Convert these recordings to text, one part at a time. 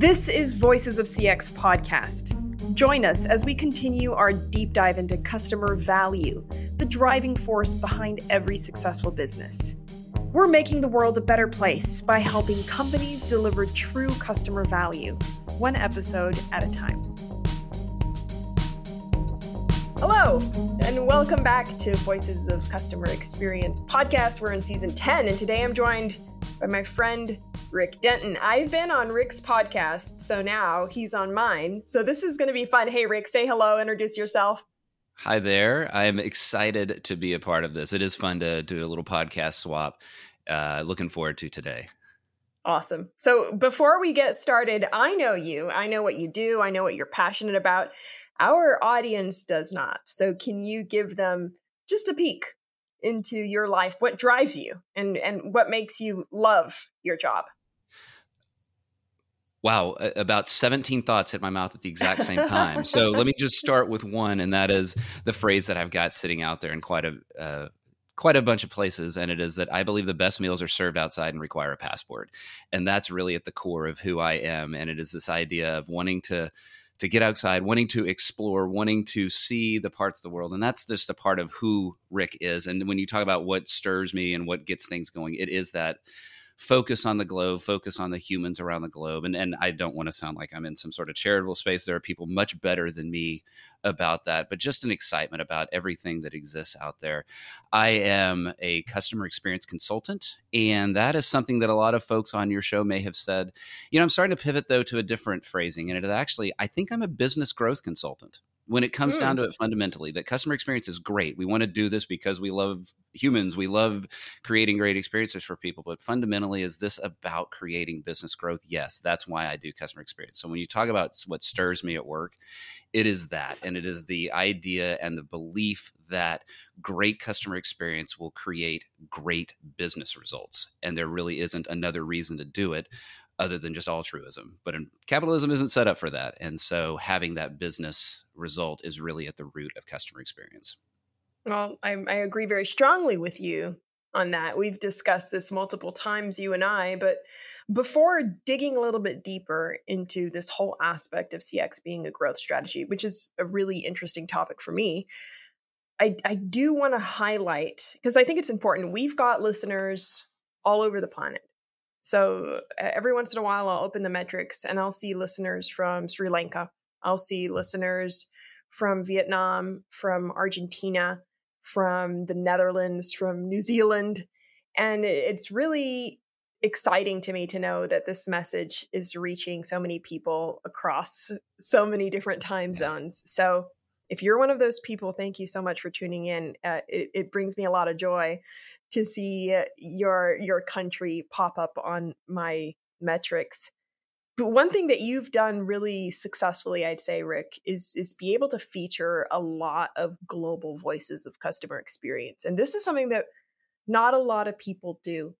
This is Voices of CX podcast. Join us as we continue our deep dive into customer value, the driving force behind every successful business. We're making the world a better place by helping companies deliver true customer value, one episode at a time. Hello, and welcome back to Voices of Customer Experience podcast. We're in season 10, and today I'm joined by my friend Rick Denton. I've been on Rick's podcast, so now he's on mine. So this is going to be fun. Hey, Rick, say hello, introduce yourself. Hi there. I'm excited to be a part of this. It is fun to do a little podcast swap. Uh, looking forward to today. Awesome. So before we get started, I know you. I know what you do. I know what you're passionate about. Our audience does not. So can you give them just a peek into your life? What drives you and and what makes you love your job? Wow, about 17 thoughts hit my mouth at the exact same time. so let me just start with one, and that is the phrase that I've got sitting out there in quite a uh, quite a bunch of places, and it is that I believe the best meals are served outside and require a passport, and that's really at the core of who I am. And it is this idea of wanting to to get outside, wanting to explore, wanting to see the parts of the world. And that's just a part of who Rick is. And when you talk about what stirs me and what gets things going, it is that focus on the globe, focus on the humans around the globe. And and I don't want to sound like I'm in some sort of charitable space. There are people much better than me about that, but just an excitement about everything that exists out there. I am a customer experience consultant, and that is something that a lot of folks on your show may have said. You know, I'm starting to pivot though to a different phrasing, and it actually I think I'm a business growth consultant when it comes mm. down to it fundamentally that customer experience is great. We want to do this because we love humans. We love creating great experiences for people but fundamentally is this about creating business growth? Yes that's why i do customer experience. So when you talk about what stirs me at work it is that and it is the idea and the belief that great customer experience will create great business results and there really isn't another reason to do it other than just altruism. But in, capitalism isn't set up for that. And so having that business result is really at the root of customer experience. Well, I, I agree very strongly with you on that. We've discussed this multiple times, you and I, but before digging a little bit deeper into this whole aspect of CX being a growth strategy, which is a really interesting topic for me, I, I do want to highlight because I think it's important. We've got listeners all over the planet. So every once in a while, I'll open the metrics and I'll see listeners from Sri Lanka. I'll see listeners from Vietnam, from Argentina, from the Netherlands, from New Zealand. And it's really exciting to me to know that this message is reaching so many people across so many different time zones. So if you're one of those people, thank you so much for tuning in. Uh, it, it brings me a lot of joy to see your your country pop up on my metrics. But one thing that you've done really successfully, I'd say, Rick, is is be able to feature a lot of global voices of customer experience. And this is something that not a lot of people do.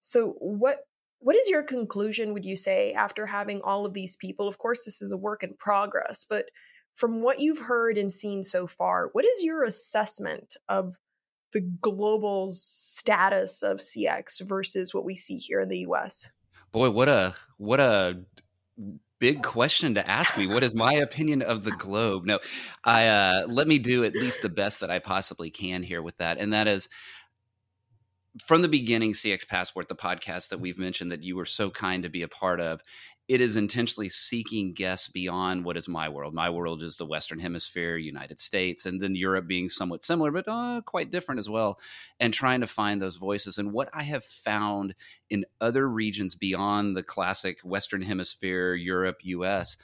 So what what is your conclusion, would you say, after having all of these people? Of course, this is a work in progress, but from what you've heard and seen so far, what is your assessment of the global status of CX versus what we see here in the US? Boy, what a what a big question to ask me. What is my opinion of the globe? No, I uh, let me do at least the best that I possibly can here with that, and that is from the beginning, CX Passport, the podcast that we've mentioned that you were so kind to be a part of, it is intentionally seeking guests beyond what is my world. My world is the Western Hemisphere, United States, and then Europe being somewhat similar, but uh, quite different as well, and trying to find those voices. And what I have found in other regions beyond the classic Western Hemisphere, Europe, US,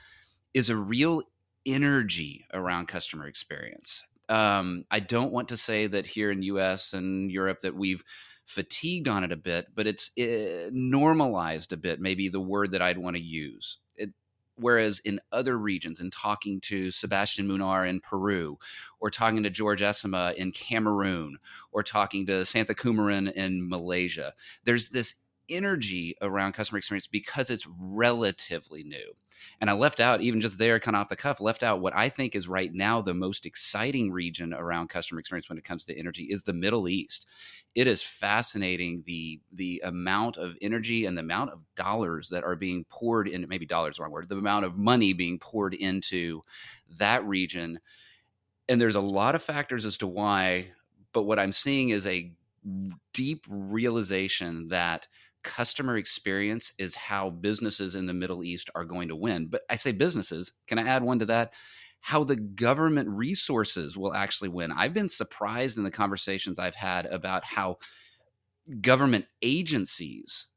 is a real energy around customer experience. Um, I don't want to say that here in US and Europe that we've fatigued on it a bit, but it's it, eh, normalized a bit, maybe the word that I'd want to use. It, whereas in other regions, in talking to Sebastian Munar in Peru, or talking to George Esima in Cameroon, or talking to Santha Kumaran in Malaysia, there's this energy around customer experience because it's relatively new. And I left out, even just there, kind of off the cuff, left out what I think is right now the most exciting region around customer experience when it comes to energy is the Middle East. It is fascinating the the amount of energy and the amount of dollars that are being poured into maybe dollars the wrong word, the amount of money being poured into that region. And there's a lot of factors as to why, but what I'm seeing is a deep realization that customer experience is how businesses in the Middle East are going to win. But I say businesses, can I add one to that? How the government resources will actually win. I've been surprised in the conversations I've had about how government agencies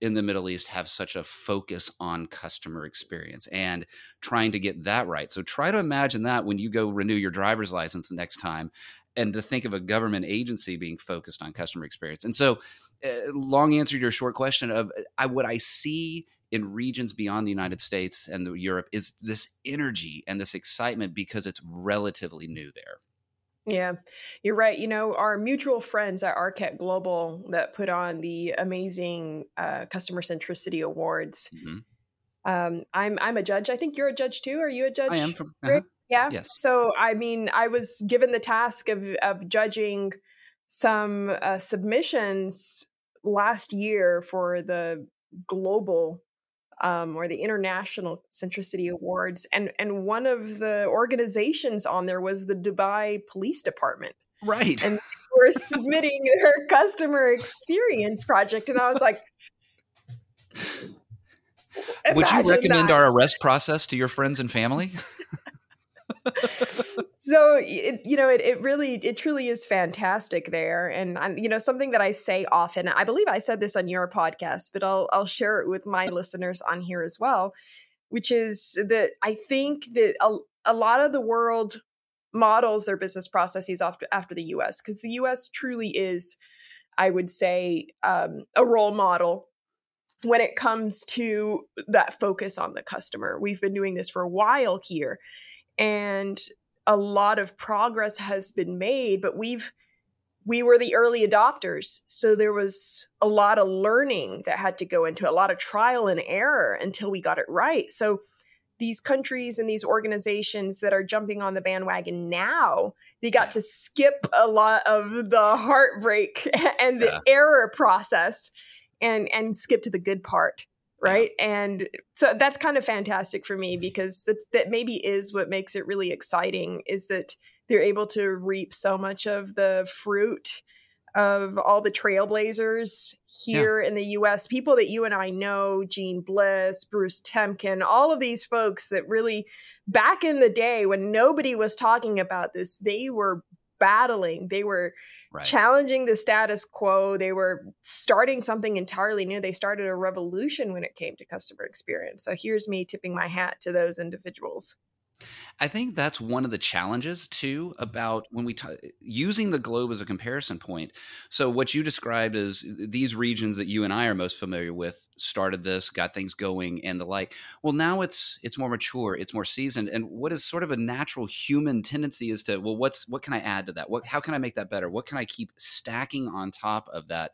in the Middle East have such a focus on customer experience and trying to get that right. So try to imagine that when you go renew your driver's license the next time and to think of a government agency being focused on customer experience. And so, uh, long answer to your short question of uh, I, what I see in regions beyond the United States and the, Europe is this energy and this excitement because it's relatively new there. Yeah, you're right. You know, our mutual friends at Arquette Global that put on the amazing uh, customer centricity awards. Mm-hmm. Um, I'm I'm a judge. I think you're a judge too. Are you a judge? I am. From, uh-huh. Yeah. Yes. So, I mean, I was given the task of of judging some uh, submissions last year for the global um, or the international centricity awards and and one of the organizations on there was the dubai police department right and we're submitting their customer experience project and i was like would you recommend that. our arrest process to your friends and family so it, you know it, it really it truly is fantastic there. And I'm, you know something that i say often i believe i said this on your podcast but i'll i'll share it with my listeners on here as well which is that i think that a, a lot of the world models their business processes after after the us because the us truly is i would say um, a role model when it comes to that focus on the customer. We've been doing this for a while here and a lot of progress has been made but we've we were the early adopters. So there was a lot of learning that had to go into a lot of trial and error until we got it right. So these countries and these organizations that are jumping on the bandwagon now they got to skip a lot of the heartbreak and the yeah. error process and and skip to the good part right yeah. and so that's kind of fantastic for me because that's that maybe is what makes it really exciting is that they're able to reap so much of the fruit of all the trailblazers here yeah. in the US, people that you and I know, Jeanne Bliss, Bruce Temkin, all of these folks that really back in the day when nobody was talking about this, they were battling, they were right. challenging the status quo. They were starting something entirely new. They started a revolution when it came to customer experience. So here's me tipping my hat to those individuals. I think that's one of the challenges too about when we t- using the globe as a comparison point. So what you described is uh, these regions that you and I are most familiar with started this, got things going, and the like. Well, now it's it's more mature, it's more seasoned, and what is sort of a natural human tendency is to well, what's what can I add to that? What how can I make that better? What can I keep stacking on top of that?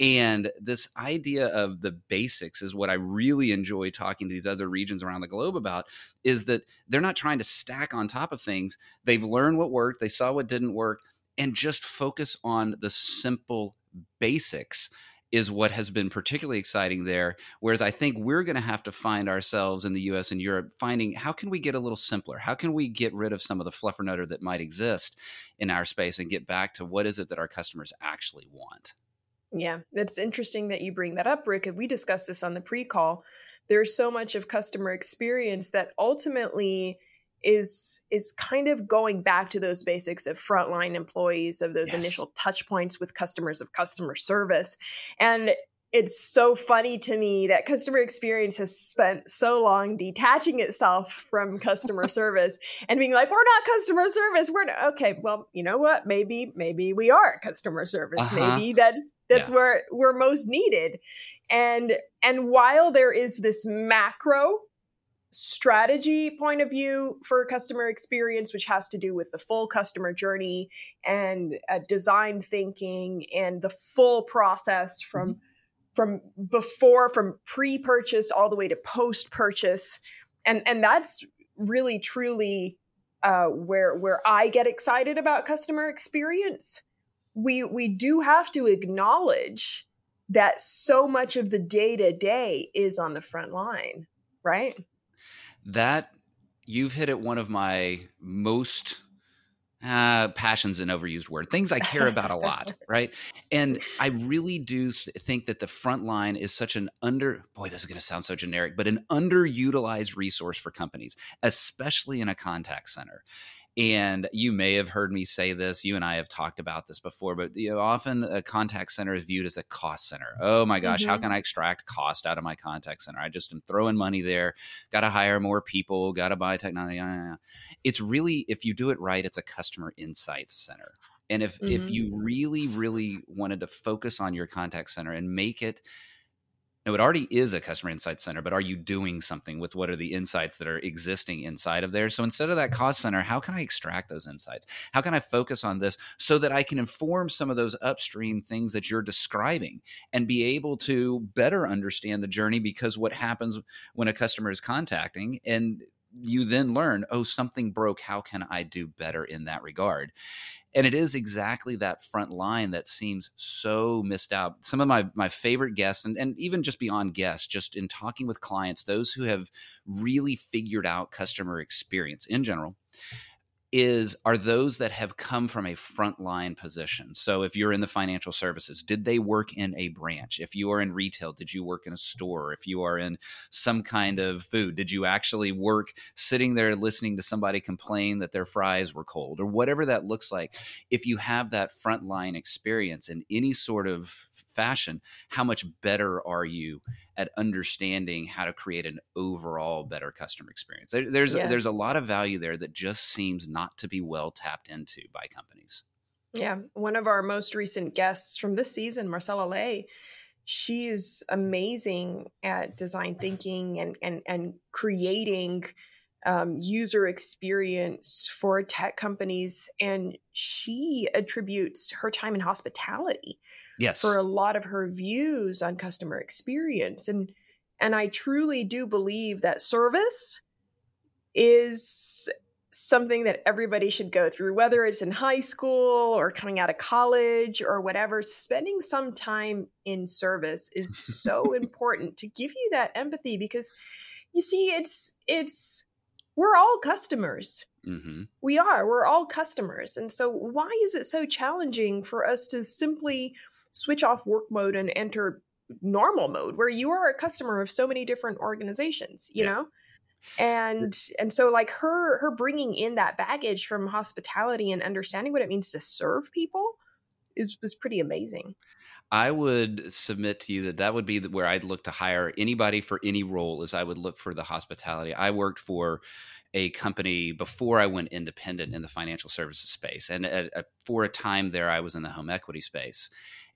And this idea of the basics is what I really enjoy talking to these other regions around the globe about is that they're not trying to stack on top of things. They've learned what worked, they saw what didn't work, and just focus on the simple basics is what has been particularly exciting there. Whereas I think we're going to have to find ourselves in the US and Europe finding how can we get a little simpler? How can we get rid of some of the fluffernutter that might exist in our space and get back to what is it that our customers actually want? Yeah, it's interesting that you bring that up, Rick. We discussed this on the pre call. There's so much of customer experience that ultimately is is kind of going back to those basics of frontline employees of those yes. initial touch points with customers of customer service and it's so funny to me that customer experience has spent so long detaching itself from customer service and being like we're not customer service. We're not okay well you know what? Maybe maybe we are customer service. Uh-huh. maybe that's that's yeah. where we're most needed. And and while there is this macro strategy point of view for customer experience which has to do with the full customer journey and uh, design thinking and the full process from mm-hmm from before from pre-purchase all the way to post-purchase and and that's really truly uh, where where I get excited about customer experience. We we do have to acknowledge that so much of the day to day is on the front line, right? That you've hit at one of my most uh, passion's an overused word. Things i care about a lot right? And i really do th- think that the front line is such an under boy this is going to sound so generic but an underutilized resource for companies especially in a contact center and you may have heard me say this. You and I have talked about this before, but you know, often a contact center is viewed as a cost center. Oh my gosh, mm-hmm. how can I extract cost out of my contact center? I just am throwing money there. Got to hire more people. Got to buy technology. It's really, if you do it right, it's a customer insights center. And if mm-hmm. if you really, really wanted to focus on your contact center and make it now, it already is a customer insight center, but are you doing something with what are the insights that are existing inside of there? So instead of that cost center, how can I extract those insights? How can I focus on this so that I can inform some of those upstream things that you're describing and be able to better understand the journey? Because what happens when a customer is contacting and you then learn, oh, something broke. How can I do better in that regard? and it is exactly that front line that seems so missed out some of my my favorite guests and, and even just beyond guests just in talking with clients those who have really figured out customer experience in general is are those that have come from a frontline position. So if you're in the financial services, did they work in a branch? If you are in retail, did you work in a store? If you are in some kind of food, did you actually work sitting there listening to somebody complain that their fries were cold or whatever that looks like? If you have that frontline experience in any sort of fashion, how much better are you at understanding how to create an overall better customer experience? There's yeah. there's a lot of value there that just seems not to be well tapped into by companies. Yeah, one of our most recent guests from this season, Marcella Lay, she is amazing at design thinking and and and creating um, user experience for tech companies, and she attributes her time in hospitality yes. for a lot of her views on customer experience and and I truly do believe that service is something that everybody should go through whether it's in high school or coming out of college or whatever spending some time in service is so important to give you that empathy because you see it's it's we're all customers mm-hmm. we are we're all customers and so why is it so challenging for us to simply switch off work mode and enter normal mode where you are a customer of so many different organizations you yeah. know and and so like her her bringing in that baggage from hospitality and understanding what it means to serve people it was pretty amazing I would submit to you that that would be where I'd look to hire anybody for any role. Is I would look for the hospitality. I worked for a company before I went independent in the financial services space, and at, at, for a time there, I was in the home equity space,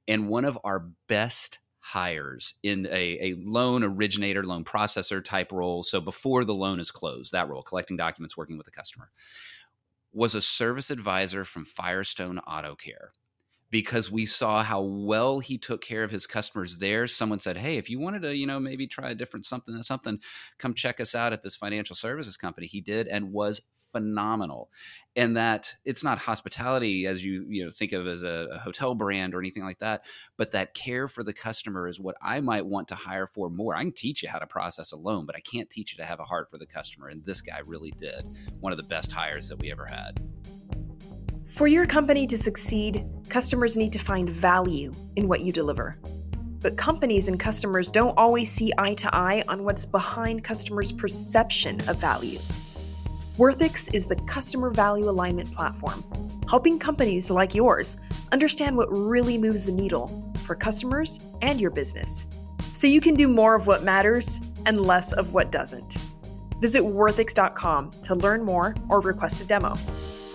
and one of our best hires in a, a loan originator, loan processor type role. So before the loan is closed, that role, collecting documents, working with the customer, was a service advisor from Firestone Auto Care because we saw how well he took care of his customers there. Someone said, "Hey, if you wanted to, you know, maybe try a different something or something, come check us out at this financial services company." He did and was phenomenal. And that it's not hospitality as you you know think of as a, a, hotel brand or anything like that, but that care for the customer is what I might want to hire for more. I can teach you how to process a loan, but I can't teach you to have a heart for the customer. And this guy really did. One of the best hires that we ever had. For your company to succeed, customers need to find value in what you deliver. But companies and customers don't always see eye to eye on what's behind customers' perception of value. Worthix is the customer value alignment platform, helping companies like yours understand what really moves the needle for customers and your business, so you can do more of what matters and less of what doesn't. Visit worthix.com to learn more or request a demo.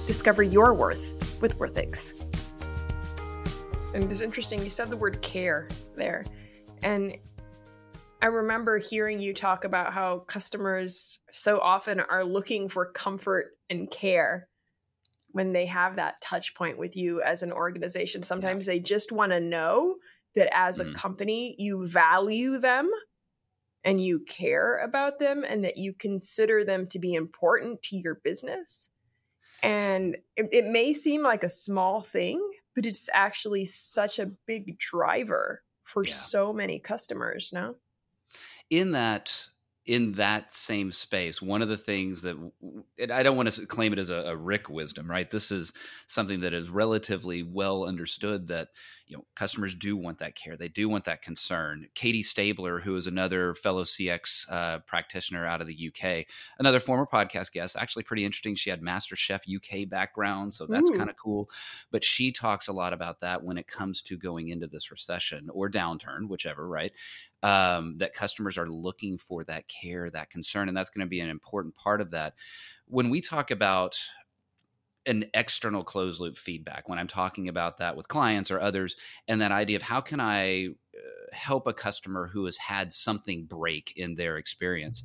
Discover your worth with Worthix. And it's interesting, you said the word care there. And I remember hearing you talk about how customers so often are looking for comfort and care when they have that touch point with you as an organization. Sometimes yeah. they just want to know that as a mm. company you value them and you care about them and that you consider them to be important to your business. And it, it may seem like a small thing, but it's actually such a big driver for yeah. so many customers no in that in that same space, one of the things that I don't want to claim it as a, a, Rick wisdom, right? This is something that is relatively well understood that you know customers do want that care, they do want that concern. Katie Stabler, who is another fellow CX uh, practitioner out of the UK, another former podcast guest, actually pretty interesting. She had Master Chef UK background, so that's kind of cool. But she talks a lot about that when it comes to going into this recession or downturn, whichever, right? um, that customers are looking for that care, that concern, and that's going to be an important part of that. When we talk about an external closed loop feedback, when I'm talking about that with clients or others, and that idea of how can I uh, help a customer who has had something break in their experience.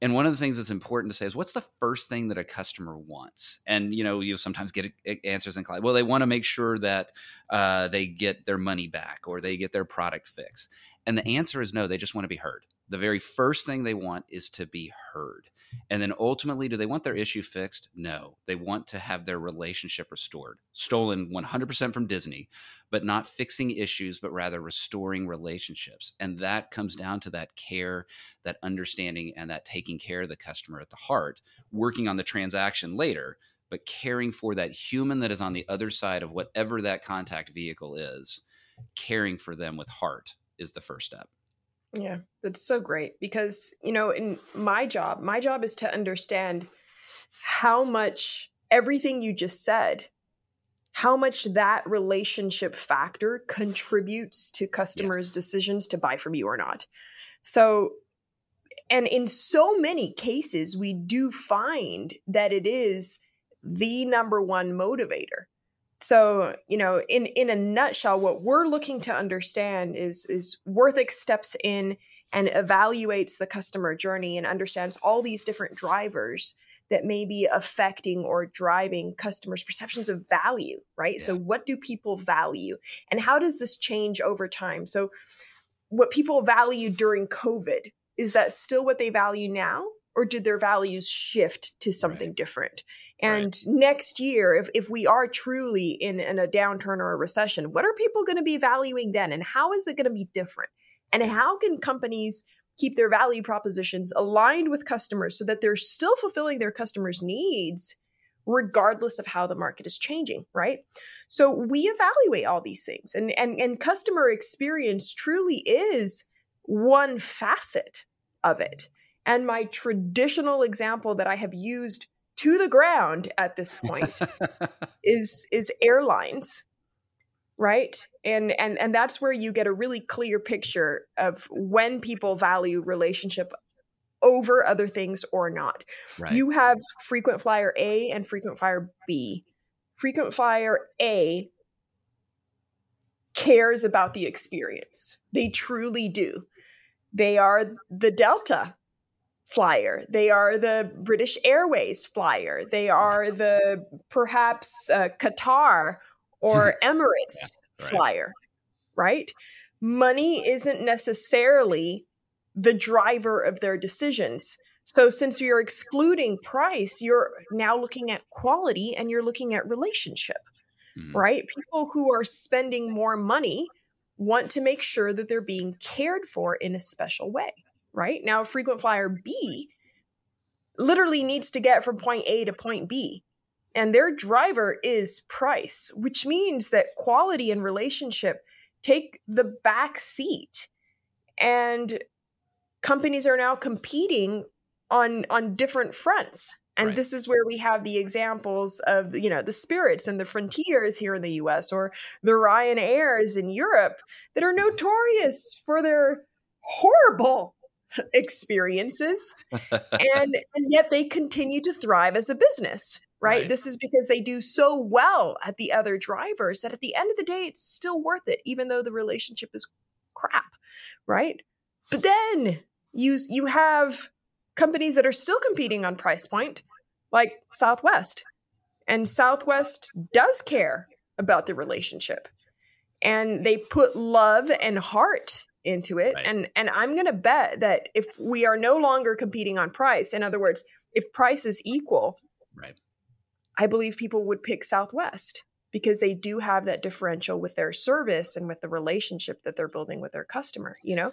And one of the things that's important to say is what's the first thing that a customer wants? And you know, you sometimes get answers in client. Well, they want to make sure that uh, they get their money back or they get their product fixed. And the answer is no, they just want to be heard. The very first thing they want is to be heard. And then ultimately, do they want their issue fixed? No. They want to have their relationship restored. Stolen 100% from Disney, but not fixing issues, but rather restoring relationships. And that comes down to that care, that understanding, and that taking care of the customer at the heart, working on the transaction later, but caring for that human that is on the other side of whatever that contact vehicle is, caring for them with heart is the first step. Yeah, that's so great because, you know, in my job, my job is to understand how much everything you just said, how much that relationship factor contributes to customers' yeah. decisions to buy from you or not. So, and in so many cases, we do find that it is the number one motivator so you know in in a nutshell what we're looking to understand is is worthix steps in and evaluates the customer journey and understands all these different drivers that may be affecting or driving customers perceptions of value right yeah. so what do people value and how does this change over time so what people value during covid is that still what they value now or did their values shift to something right. different and right. next year, if, if we are truly in, in a downturn or a recession, what are people going to be valuing then? And how is it going to be different? And how can companies keep their value propositions aligned with customers so that they're still fulfilling their customers' needs, regardless of how the market is changing, right? So we evaluate all these things. And, and, and customer experience truly is one facet of it. And my traditional example that I have used to the ground at this point is is airlines right? And and and that's where you get a really clear picture of when people value relationship over other things or not. Right. you have frequent flyer a and frequent flyer b. Frequent flyer a cares about the experience. They truly do. They are the delta flyer. They are the British Airways flyer. They are the perhaps uh, Qatar or Emirates yeah, right. flyer, right? Money isn't necessarily the driver of their decisions. So, since you're excluding price, you're now looking at quality and you're looking at relationship, mm-hmm. right? People who are spending more money want to make sure that they're being cared for in a special way right? Now, frequent flyer B literally needs to get from point A to point B. And their driver is price, which means that quality and relationship take the back seat. And companies are now competing on on different fronts. And right. this is where we have the examples of, you know, the spirits and the frontiers here in the US or the Ryanairs in Europe that are notorious for their horrible experiences and and yet they continue to thrive as a business right? right? this is because they do so well at the other drivers that at the end of the day it's still worth it even though the relationship is crap right but then you you have companies that are still competing on price point like southwest and southwest does care about the relationship and they put love and heart into it. Right. And and I'm going to bet that if we are no longer competing on price, in other words, if price is equal, right. I believe people would pick Southwest because they do have that differential with their service and with the relationship that they're building with their customer, you know?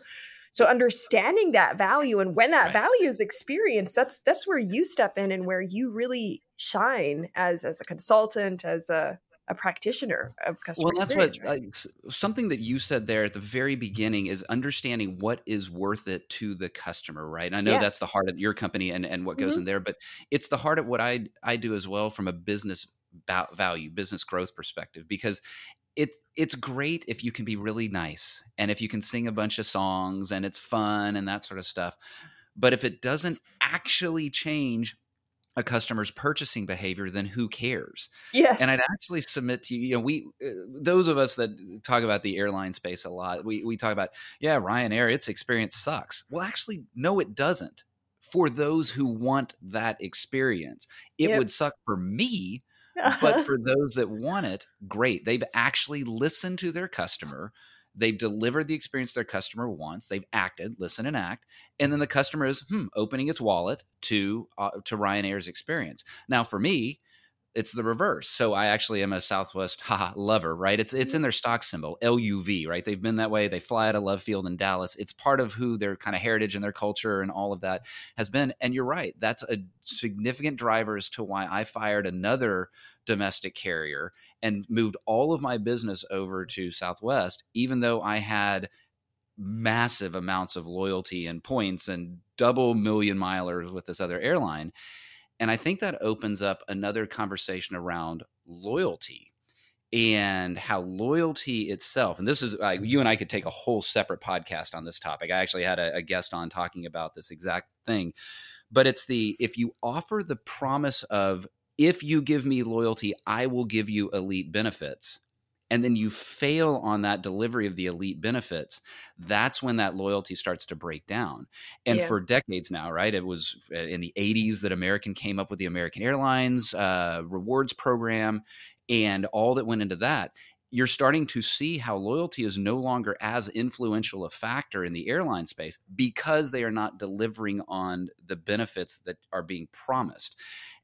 So understanding that value and when that right. value is experienced, that's that's where you step in and where you really shine as as a consultant, as a a practitioner of customer well, that's what right? something that you said there at the very beginning is understanding what is worth it to the customer, right? And I know yeah. that's the heart of your company and, and what goes mm-hmm. in there, but it's the heart of what I I do as well from a business value, business growth perspective, because it it's great if you can be really nice and if you can sing a bunch of songs and it's fun and that sort of stuff. But if it doesn't actually change a customer's purchasing behavior, then who cares? Yes. And I'd actually submit to you, you know, we, uh, those of us that talk about the airline space a lot, we, we talk about, yeah, Ryanair, its experience sucks. Well, actually, no, it doesn't. For those who want that experience, it yep. would suck for me. but for those that want it, great. They've actually listened to their customer They've delivered the experience their customer wants. They've acted, listen and act, and then the customer is hmm, opening its wallet to uh, to Ryanair's experience. Now, for me, it's the reverse. So I actually am a Southwest haha lover, right? It's it's in mm-hmm. their stock symbol, LUV, right? They've been that way. They fly out of Love Field in Dallas. It's part of who their kind of heritage and their culture and all of that has been. And you're right. That's a significant driver as to why I fired another domestic carrier and moved all of my business over to Southwest, even though I had massive amounts of loyalty and points and double million milers with this other airline and I think that opens up another conversation around loyalty and how loyalty itself, and this is, uh, you and I could take a whole separate podcast on this topic. I actually had a, a guest on talking about this exact thing. But it's the, if you offer the promise of, if you give me loyalty, I will give you elite benefits and then you fail on that delivery of the elite benefits, that's when that loyalty starts to break down. And yeah. for decades now, right? It was uh, in the 80s that American came up with the American Airlines uh, rewards program and all that went into that. You're starting to see how loyalty is no longer as influential a factor in the airline space because they are not delivering on the benefits that are being promised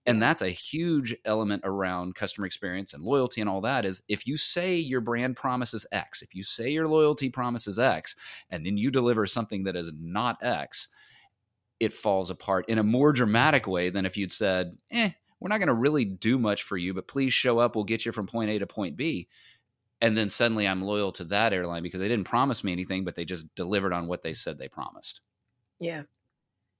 and that's a huge element around customer experience and loyalty and all that is if you say your brand promises x if you say your loyalty promises x and then you deliver something that is not x it falls apart in a more dramatic way than if you'd said eh we're not going to really do much for you but please show up we'll get you from point a to point b. And then suddenly i'm loyal to that airline because they didn't promise me anything but they just delivered on what they said they promised. Yeah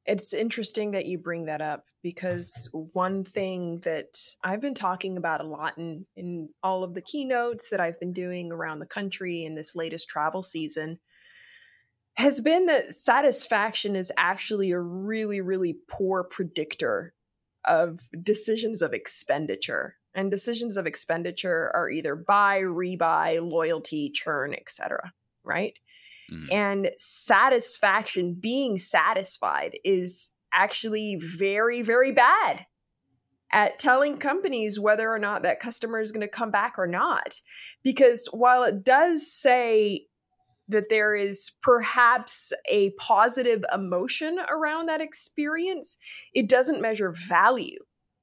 it's interesting that you bring that up because one thing that I've been talking about a lot in, in all of the keynotes that I've been doing around the country in this latest travel season has been that satisfaction is actually a really, really poor predictor of decisions of expenditure. And decisions of expenditure are either buy, rebuy, loyalty, churn, etc. Right? Mm-hmm. And satisfaction, being satisfied, is actually very, very bad at telling companies whether or not that customer is going to come back or not. Because while it does say that there is perhaps a positive emotion around that experience, it doesn't measure value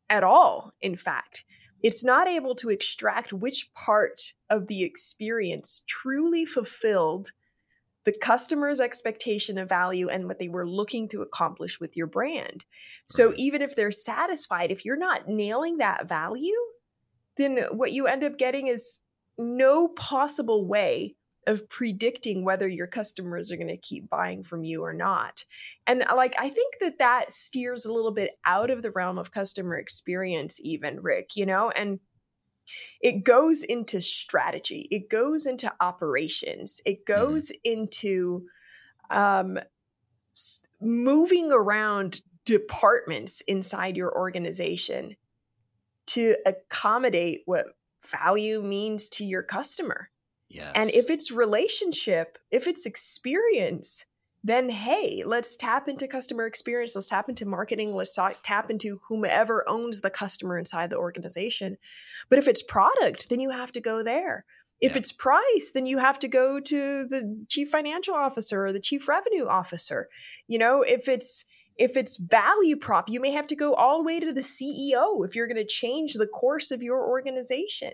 at all, in fact. It's not able to extract which part of the experience truly fulfilled the customer's expectation of value and what they were looking to accomplish with your brand. So even if they're satisfied, if you're not nailing that value, then what you end up getting is no possible way of predicting whether your customers are going to keep buying from you or not. And like I think that that steers a little bit out of the realm of customer experience even, Rick, you know? And it goes into strategy it goes into operations it mm-hmm. goes mm. into um, moving around departments inside your organization to accommodate what value means to your customer yes. and if it's relationship if it's experience then hey, let's tap into customer experience, let's tap into marketing, let's talk, tap into whomever owns the customer inside the organization. But if it's product, then you have to go there. If yeah. it's price, then you have to go to the chief financial officer or the chief revenue officer. You know, if it's if it's value prop, you may have to go all the way to the CEO if you're going to change the course of your organization.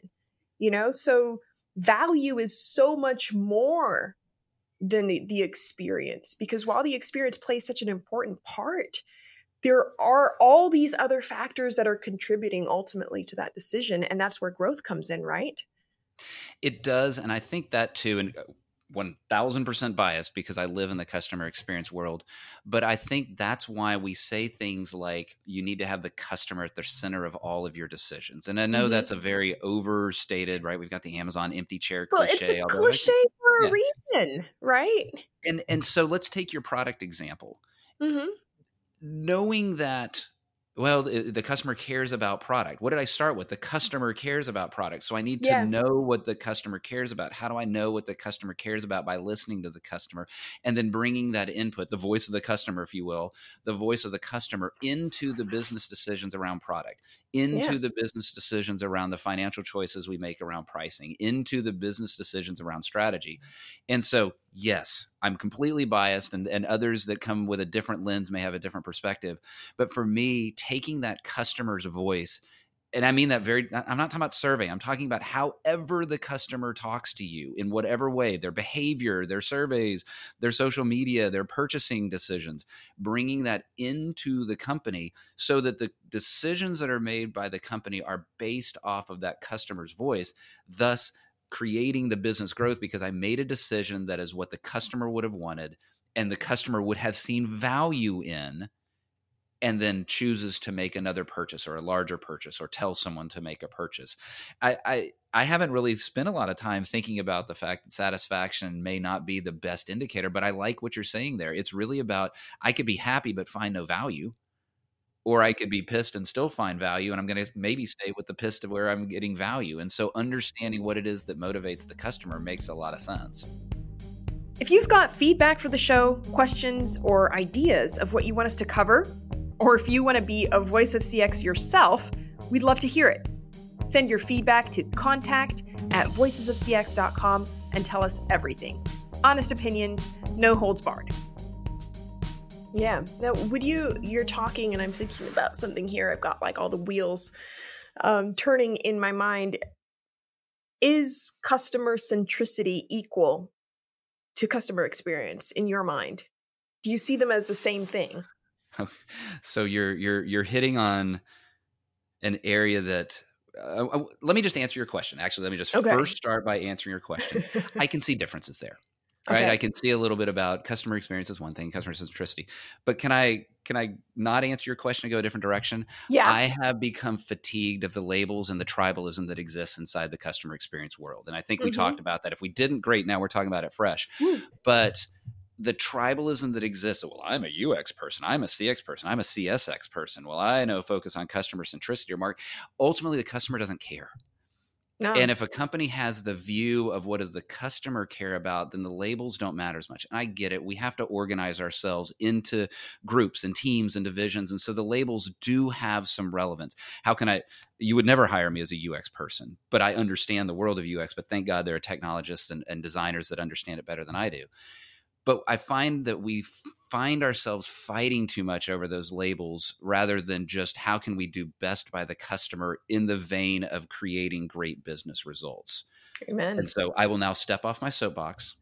You know, so value is so much more than the, the experience because while the experience plays such an important part, there are all these other factors that are contributing ultimately to that decision. And that's where growth comes in, right? It does. And I think that too, and 1000% biased because I live in the customer experience world. But I think that's why we say things like you need to have the customer at the center of all of your decisions. And I know mm-hmm. that's a very overstated, right? We've got the Amazon empty chair cliche. Well, it's a cliche for a yeah. reason, right? And and so let's take your product example. Mm-hmm. Knowing that well the, the, customer cares about product what did i start with the customer cares about product so i need to yeah. know what the customer cares about how do i know what the customer cares about by listening to the customer and then bringing that input the voice of the customer if you will the voice of the customer into the business decisions around product into yeah. the business decisions around the financial choices we make around pricing into the business decisions around strategy and so yes, I'm completely biased, and, and others that come with a different lens may have a different perspective. But for me, taking that customer's voice, and I mean that very, I'm not talking about survey, I'm talking about however the customer talks to you in whatever way, their behavior, their surveys, their social media, their purchasing decisions, bringing that into the company so that the decisions that are made by the company are based off of that customer's voice. Thus, creating the business growth because I made a decision that is what the customer would have wanted and the customer would have seen value in and then chooses to make another purchase or a larger purchase or tell someone to make a purchase. I, I, I haven't really spent a lot of time thinking about the fact that satisfaction may not be the best indicator, but I like what you're saying there. It's really about I could be happy but find no value or I could be pissed and still find value. And I'm going to maybe mm-hmm. stay with the pissed of where I'm getting value. And so understanding what it is that motivates the customer makes a lot of sense. If you've got feedback for the show, questions, or ideas of what you want us to cover, or if you want to be a voice of CX yourself, we'd love to hear it. Send your feedback to contact at voicesofcx.com and tell us everything. Honest opinions, no holds barred. Yeah. Now, would you, you're talking and I'm thinking about something here. I've got like all the wheels um, turning in my mind. Is customer centricity equal to customer experience in your mind? Do you see them as the same thing? So you're you're you're hitting on an area that uh, uh, let me just answer your question. Actually, let me just okay. first start by answering your question. I can see differences there right? Okay. I can see a little bit about customer experience is one thing, customer centricity. But can I can I not answer your question and go a different direction? Yeah. I have become fatigued of the labels and the tribalism that exists inside the customer experience world. And I think we mm-hmm. talked about that. If we didn't, great. Now we're talking about it fresh. But the tribalism that exists, well, I'm a UX person, I'm a CX person, I'm a CSX person. Well, I know focus on customer centricity or mark. Ultimately, the customer doesn't care. No. And if a company has the view of what does the customer care about, then the labels don't matter as much. And I get it. We have to organize ourselves into groups and teams and divisions. And so the labels do have some relevance. How can I you would never hire me as a UX person, but I understand the world of UX, but thank God there are technologists and, and designers that understand it better than I do but I find that we find ourselves fighting too much over those labels rather than just how can we do best by the customer in the vein of creating great business results. Amen. And so I will now step off my soapbox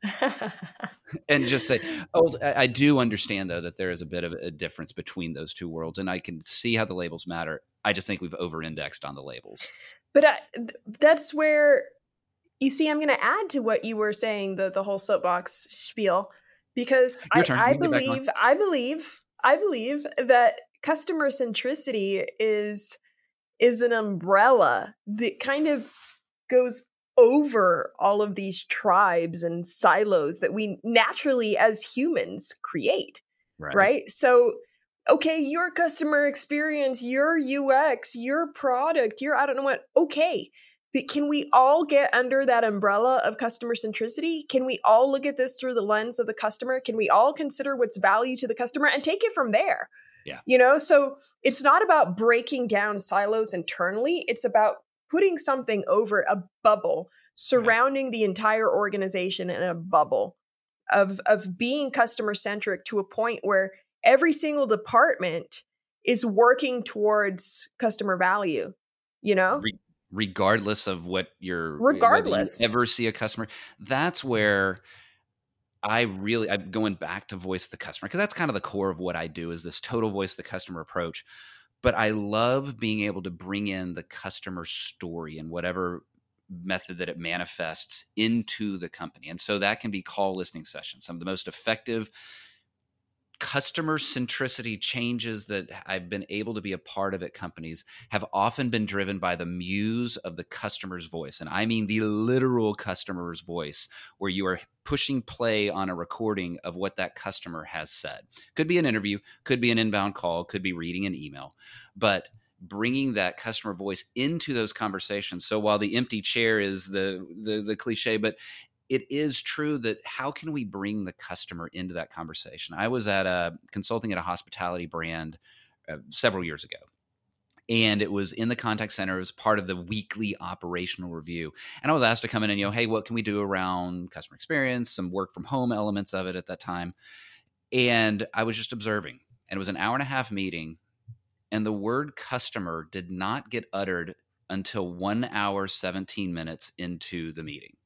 and just say, oh, I do understand though that there is a bit of a difference between those two worlds, and I can see how the labels matter. I just think we've over-indexed on the labels. But I, that's where you see. I'm going to add to what you were saying the the whole soapbox spiel because I, I believe I believe I believe that customer centricity is is an umbrella that kind of goes over all of these tribes and silos that we naturally as humans create right, right? so okay your customer experience your ux your product your i don't know what okay can we all get under that umbrella of customer centricity? Can we all look at this through the lens of the customer? Can we all consider what's value to the customer and take it from there? Yeah. You know, so it's not about breaking down silos internally, it's about putting something over a bubble surrounding the entire organization in a bubble of of being customer centric to a point where every single department is working towards customer value you know Re- regardless of what you're eh, regardless you ever see a customer that's mm-hmm. where i really i'm going back to voice the customer because that's kind of the core of what i do is this total voice of the customer approach but i love being able to bring in the customer story and whatever method that it manifests into the company. And so that can be call listening sessions. Some of the most effective customer centricity changes that I've been able to be a part of at companies have often been driven by the muse of the customer's voice. And I mean the literal customer's voice, where you are pushing play on a recording of what that customer has said. Could be an interview, could be an inbound call, could be reading an email. But bringing that customer voice into those conversations. So while the empty chair is the the, the cliche, but it is true that how can we bring the customer into that conversation? I was at a consulting at a hospitality brand uh, several years ago. And it was in the contact center. It was part of the weekly operational review. And I was asked to come in and, you know, hey, what can we do around customer experience, some work from home elements of it at that time. And I was just observing. And it was an hour and a half meeting and the word customer did not get uttered until one hour, 17 minutes into the meeting.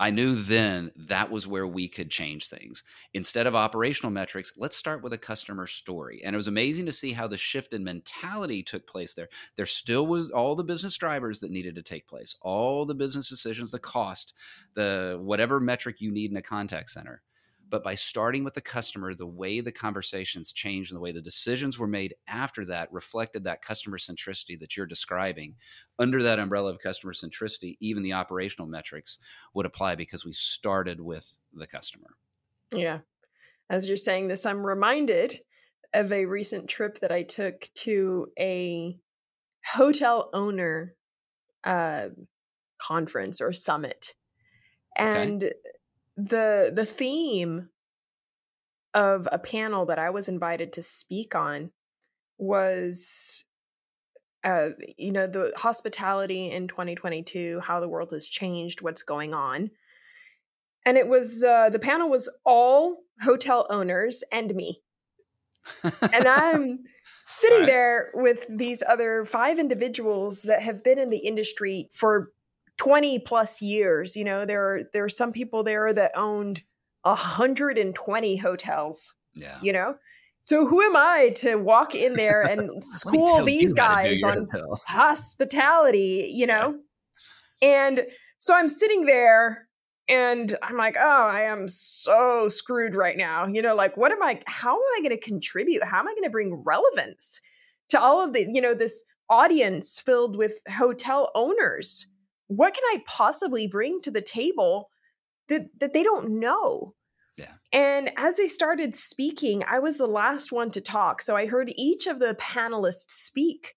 I knew then that was where we could change things. Instead of operational metrics, let's start with a customer story. And it was amazing to see how the shift in mentality took place there. There still was all the business drivers that needed to take place, all the business decisions, the cost, the whatever metric you need in a contact center. But by starting with the customer, the way the conversations changed and the way the decisions were made after that reflected that customer centricity that you're describing. Under that umbrella of customer centricity, even the operational metrics would apply because we started with the customer. Yeah. As you're saying this, I'm reminded of a recent trip that I took to a hotel owner uh, conference or summit. And okay the the theme of a panel that I was invited to speak on was uh, you know the hospitality in 2022 how the world has changed what's going on and it was uh, the panel was all hotel owners and me and i'm sitting right. there with these other five individuals that have been in the industry for 20 plus years. You know, there are there are some people there that owned 120 hotels. Yeah. You know? So who am I to walk in there and school these guys on hotel. hospitality, you know? Yeah. And so I'm sitting there and I'm like, oh, I am so screwed right now. You know, like what am I how am I going to contribute? How am I going to bring relevance to all of the, you know, this audience filled with hotel owners? What can I possibly bring to the table that that they don't know? Yeah. And as they started speaking, I was the last one to talk. So I heard each of the panelists speak.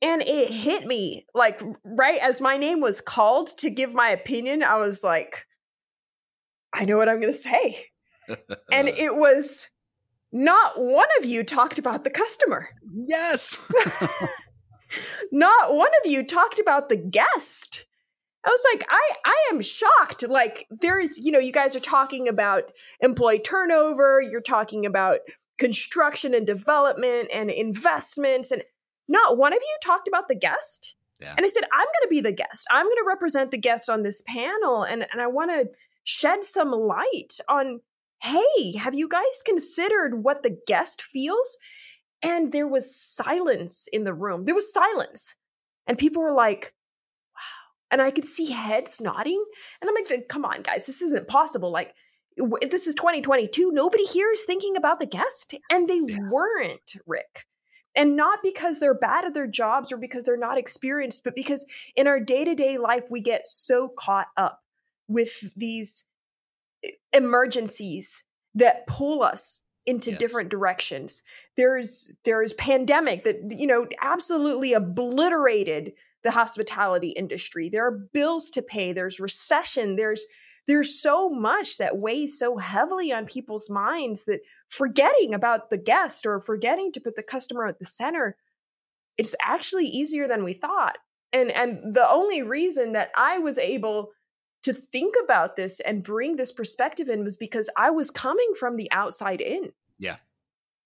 And it hit me like right as my name was called to give my opinion, I was like, I know what I'm going to say. and it was not one of you talked about the customer. Yes. Not one of you talked about the guest. I was like, I I am shocked. Like there's, you know, you guys are talking about employee turnover, you're talking about construction and development and investments and not one of you talked about the guest. Yeah. And I said, I'm going to be the guest. I'm going to represent the guest on this panel and and I want to shed some light on hey, have you guys considered what the guest feels? And there was silence in the room. There was silence. And people were like, wow. And I could see heads nodding. And I'm like, come on, guys, this isn't possible. Like, this is 2022. Nobody here is thinking about the guest. And they yeah. weren't, Rick. And not because they're bad at their jobs or because they're not experienced, but because in our day to day life, we get so caught up with these eh, emergencies that pull us into yes. different directions. There's there's pandemic that you know absolutely obliterated the hospitality industry. There are bills to pay. There's recession. There's there's so much that weighs so heavily on people's minds that forgetting about the guest or forgetting to put the customer at the center it's actually easier than we thought. And and the only reason that I was able to think about this and bring this perspective in was because I was coming from the outside in. Yeah.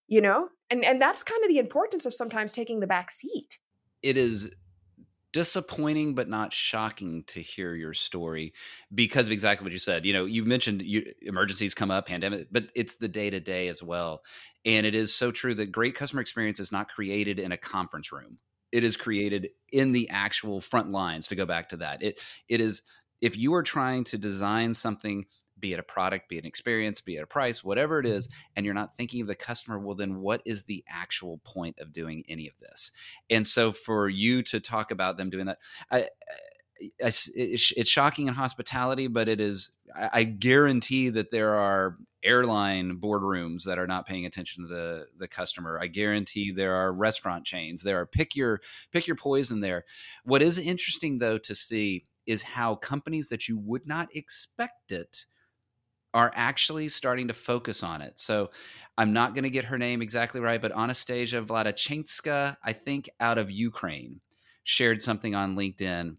You know? And and that's kind of the importance of sometimes taking the back seat. It is disappointing but not shocking to hear your story because of exactly what you said you know you mentioned you, emergencies come up pandemic but it's the day to day as well and it is so true that great customer experience is not created in a conference room it is created in the actual front lines to go back to that it it is if you are trying to design something be it a product, be it an experience, be it a price, whatever it is, mm-hmm. and you're not thinking of the customer, well, then what is the actual point of doing any of this? And so for you to talk about them doing that, I, I, it's shocking in hospitality, but it is, I guarantee that there are airline boardrooms that are not paying attention to the the customer. I guarantee there are restaurant chains. There are pick your pick your poison there. What is interesting though to see is how companies that you would not expect it are actually starting to focus on it. So I'm not going to get her name exactly right, but Anastasia Vladichenska, I think out of Ukraine, shared something on LinkedIn.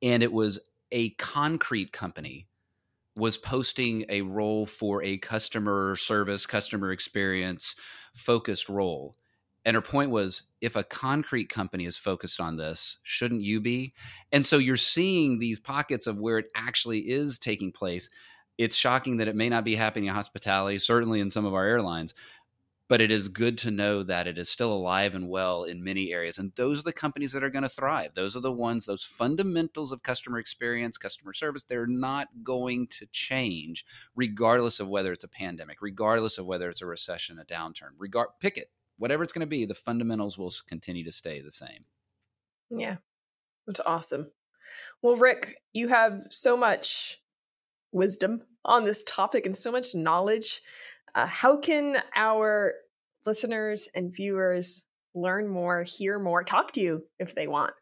And it was a concrete company was posting a role for a customer service, customer experience focused role. And her point was if a concrete company is focused on this, shouldn't you be? And so you're seeing these pockets of where it actually is taking place it's shocking that it may not be happening in hospitality, certainly in some of our airlines, but it is good to know that it is still alive and well in many areas. And those are the companies that are going to thrive. Those are the ones, those fundamentals of customer experience, customer service, they're not going to change regardless of whether it's a pandemic, regardless of whether it's a recession, a downturn, regard pick it, whatever it's going to be, the fundamentals will continue to stay the same. Yeah. That's awesome. Well, Rick, you have so much wisdom on this topic and so much knowledge. Uh, how can our listeners and viewers learn more, hear more, talk to you if they want?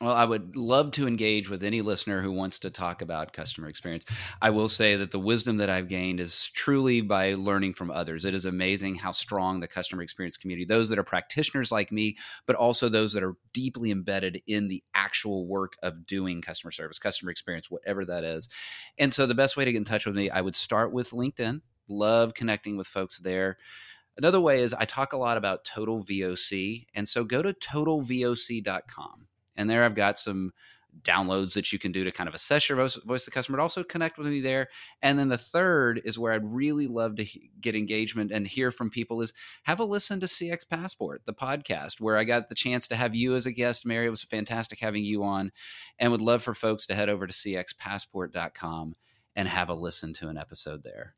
Well, I would love to engage with any listener who wants to talk about customer experience. I will say that the wisdom that I've gained is truly by learning from others. It is amazing how strong the customer experience community, those that are practitioners like me, but also those that are deeply embedded in the actual work of doing customer service, customer experience, whatever that is. And so the best way to get in touch with me, I would start with LinkedIn. Love connecting with folks there. Another way is I talk a lot about total VOC. And so go to totalvoc.com and there I've got some downloads that you can do to kind of assess your voice, voice of the customer, but also connect with me there. And then the third is where I'd really love to he- get engagement and hear from people is have a listen to CX Passport, the podcast, where I got the chance to have you as a guest, Mary. It was fantastic having you on and would love for folks to head over to cxpassport.com and have a listen to an episode there.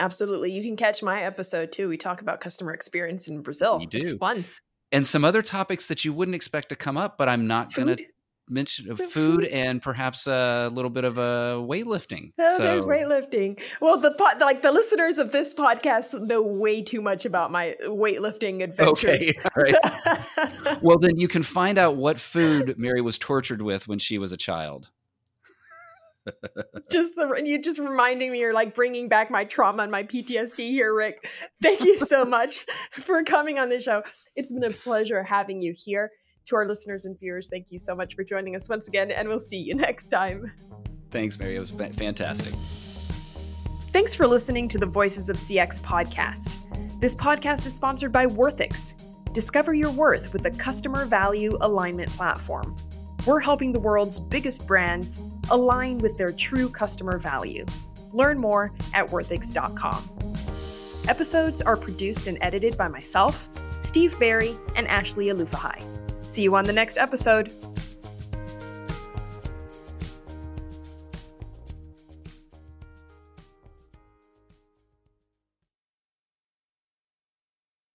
Absolutely. You can catch my episode too. We talk about customer experience in Brazil. You do. It's fun and some other topics that you wouldn't expect to come up, but I'm not going to mention food, food, and perhaps a little bit of a uh, weightlifting. Oh, so. there's weightlifting. Well, the like the listeners of this podcast know way too much about my weightlifting adventures. Okay, well, then you can find out what food Mary was tortured with when she was a child just the you just reminding me or like bringing back my trauma and my PTSD here, Rick. Thank you so much for coming on the show. It's been a pleasure having you here. To our listeners and viewers, thank you so much for joining us once again, and we'll see you next time. Thanks, Mary. It was fantastic. Thanks for listening to the Voices of CX podcast. This podcast is sponsored by Worthix. Discover your worth with the Customer Value Alignment Platform. We're helping the world's biggest brands align with their true customer value. Learn more at worthix.com. Episodes are produced and edited by myself, Steve Barry, and Ashley Alufahai. See you on the next episode.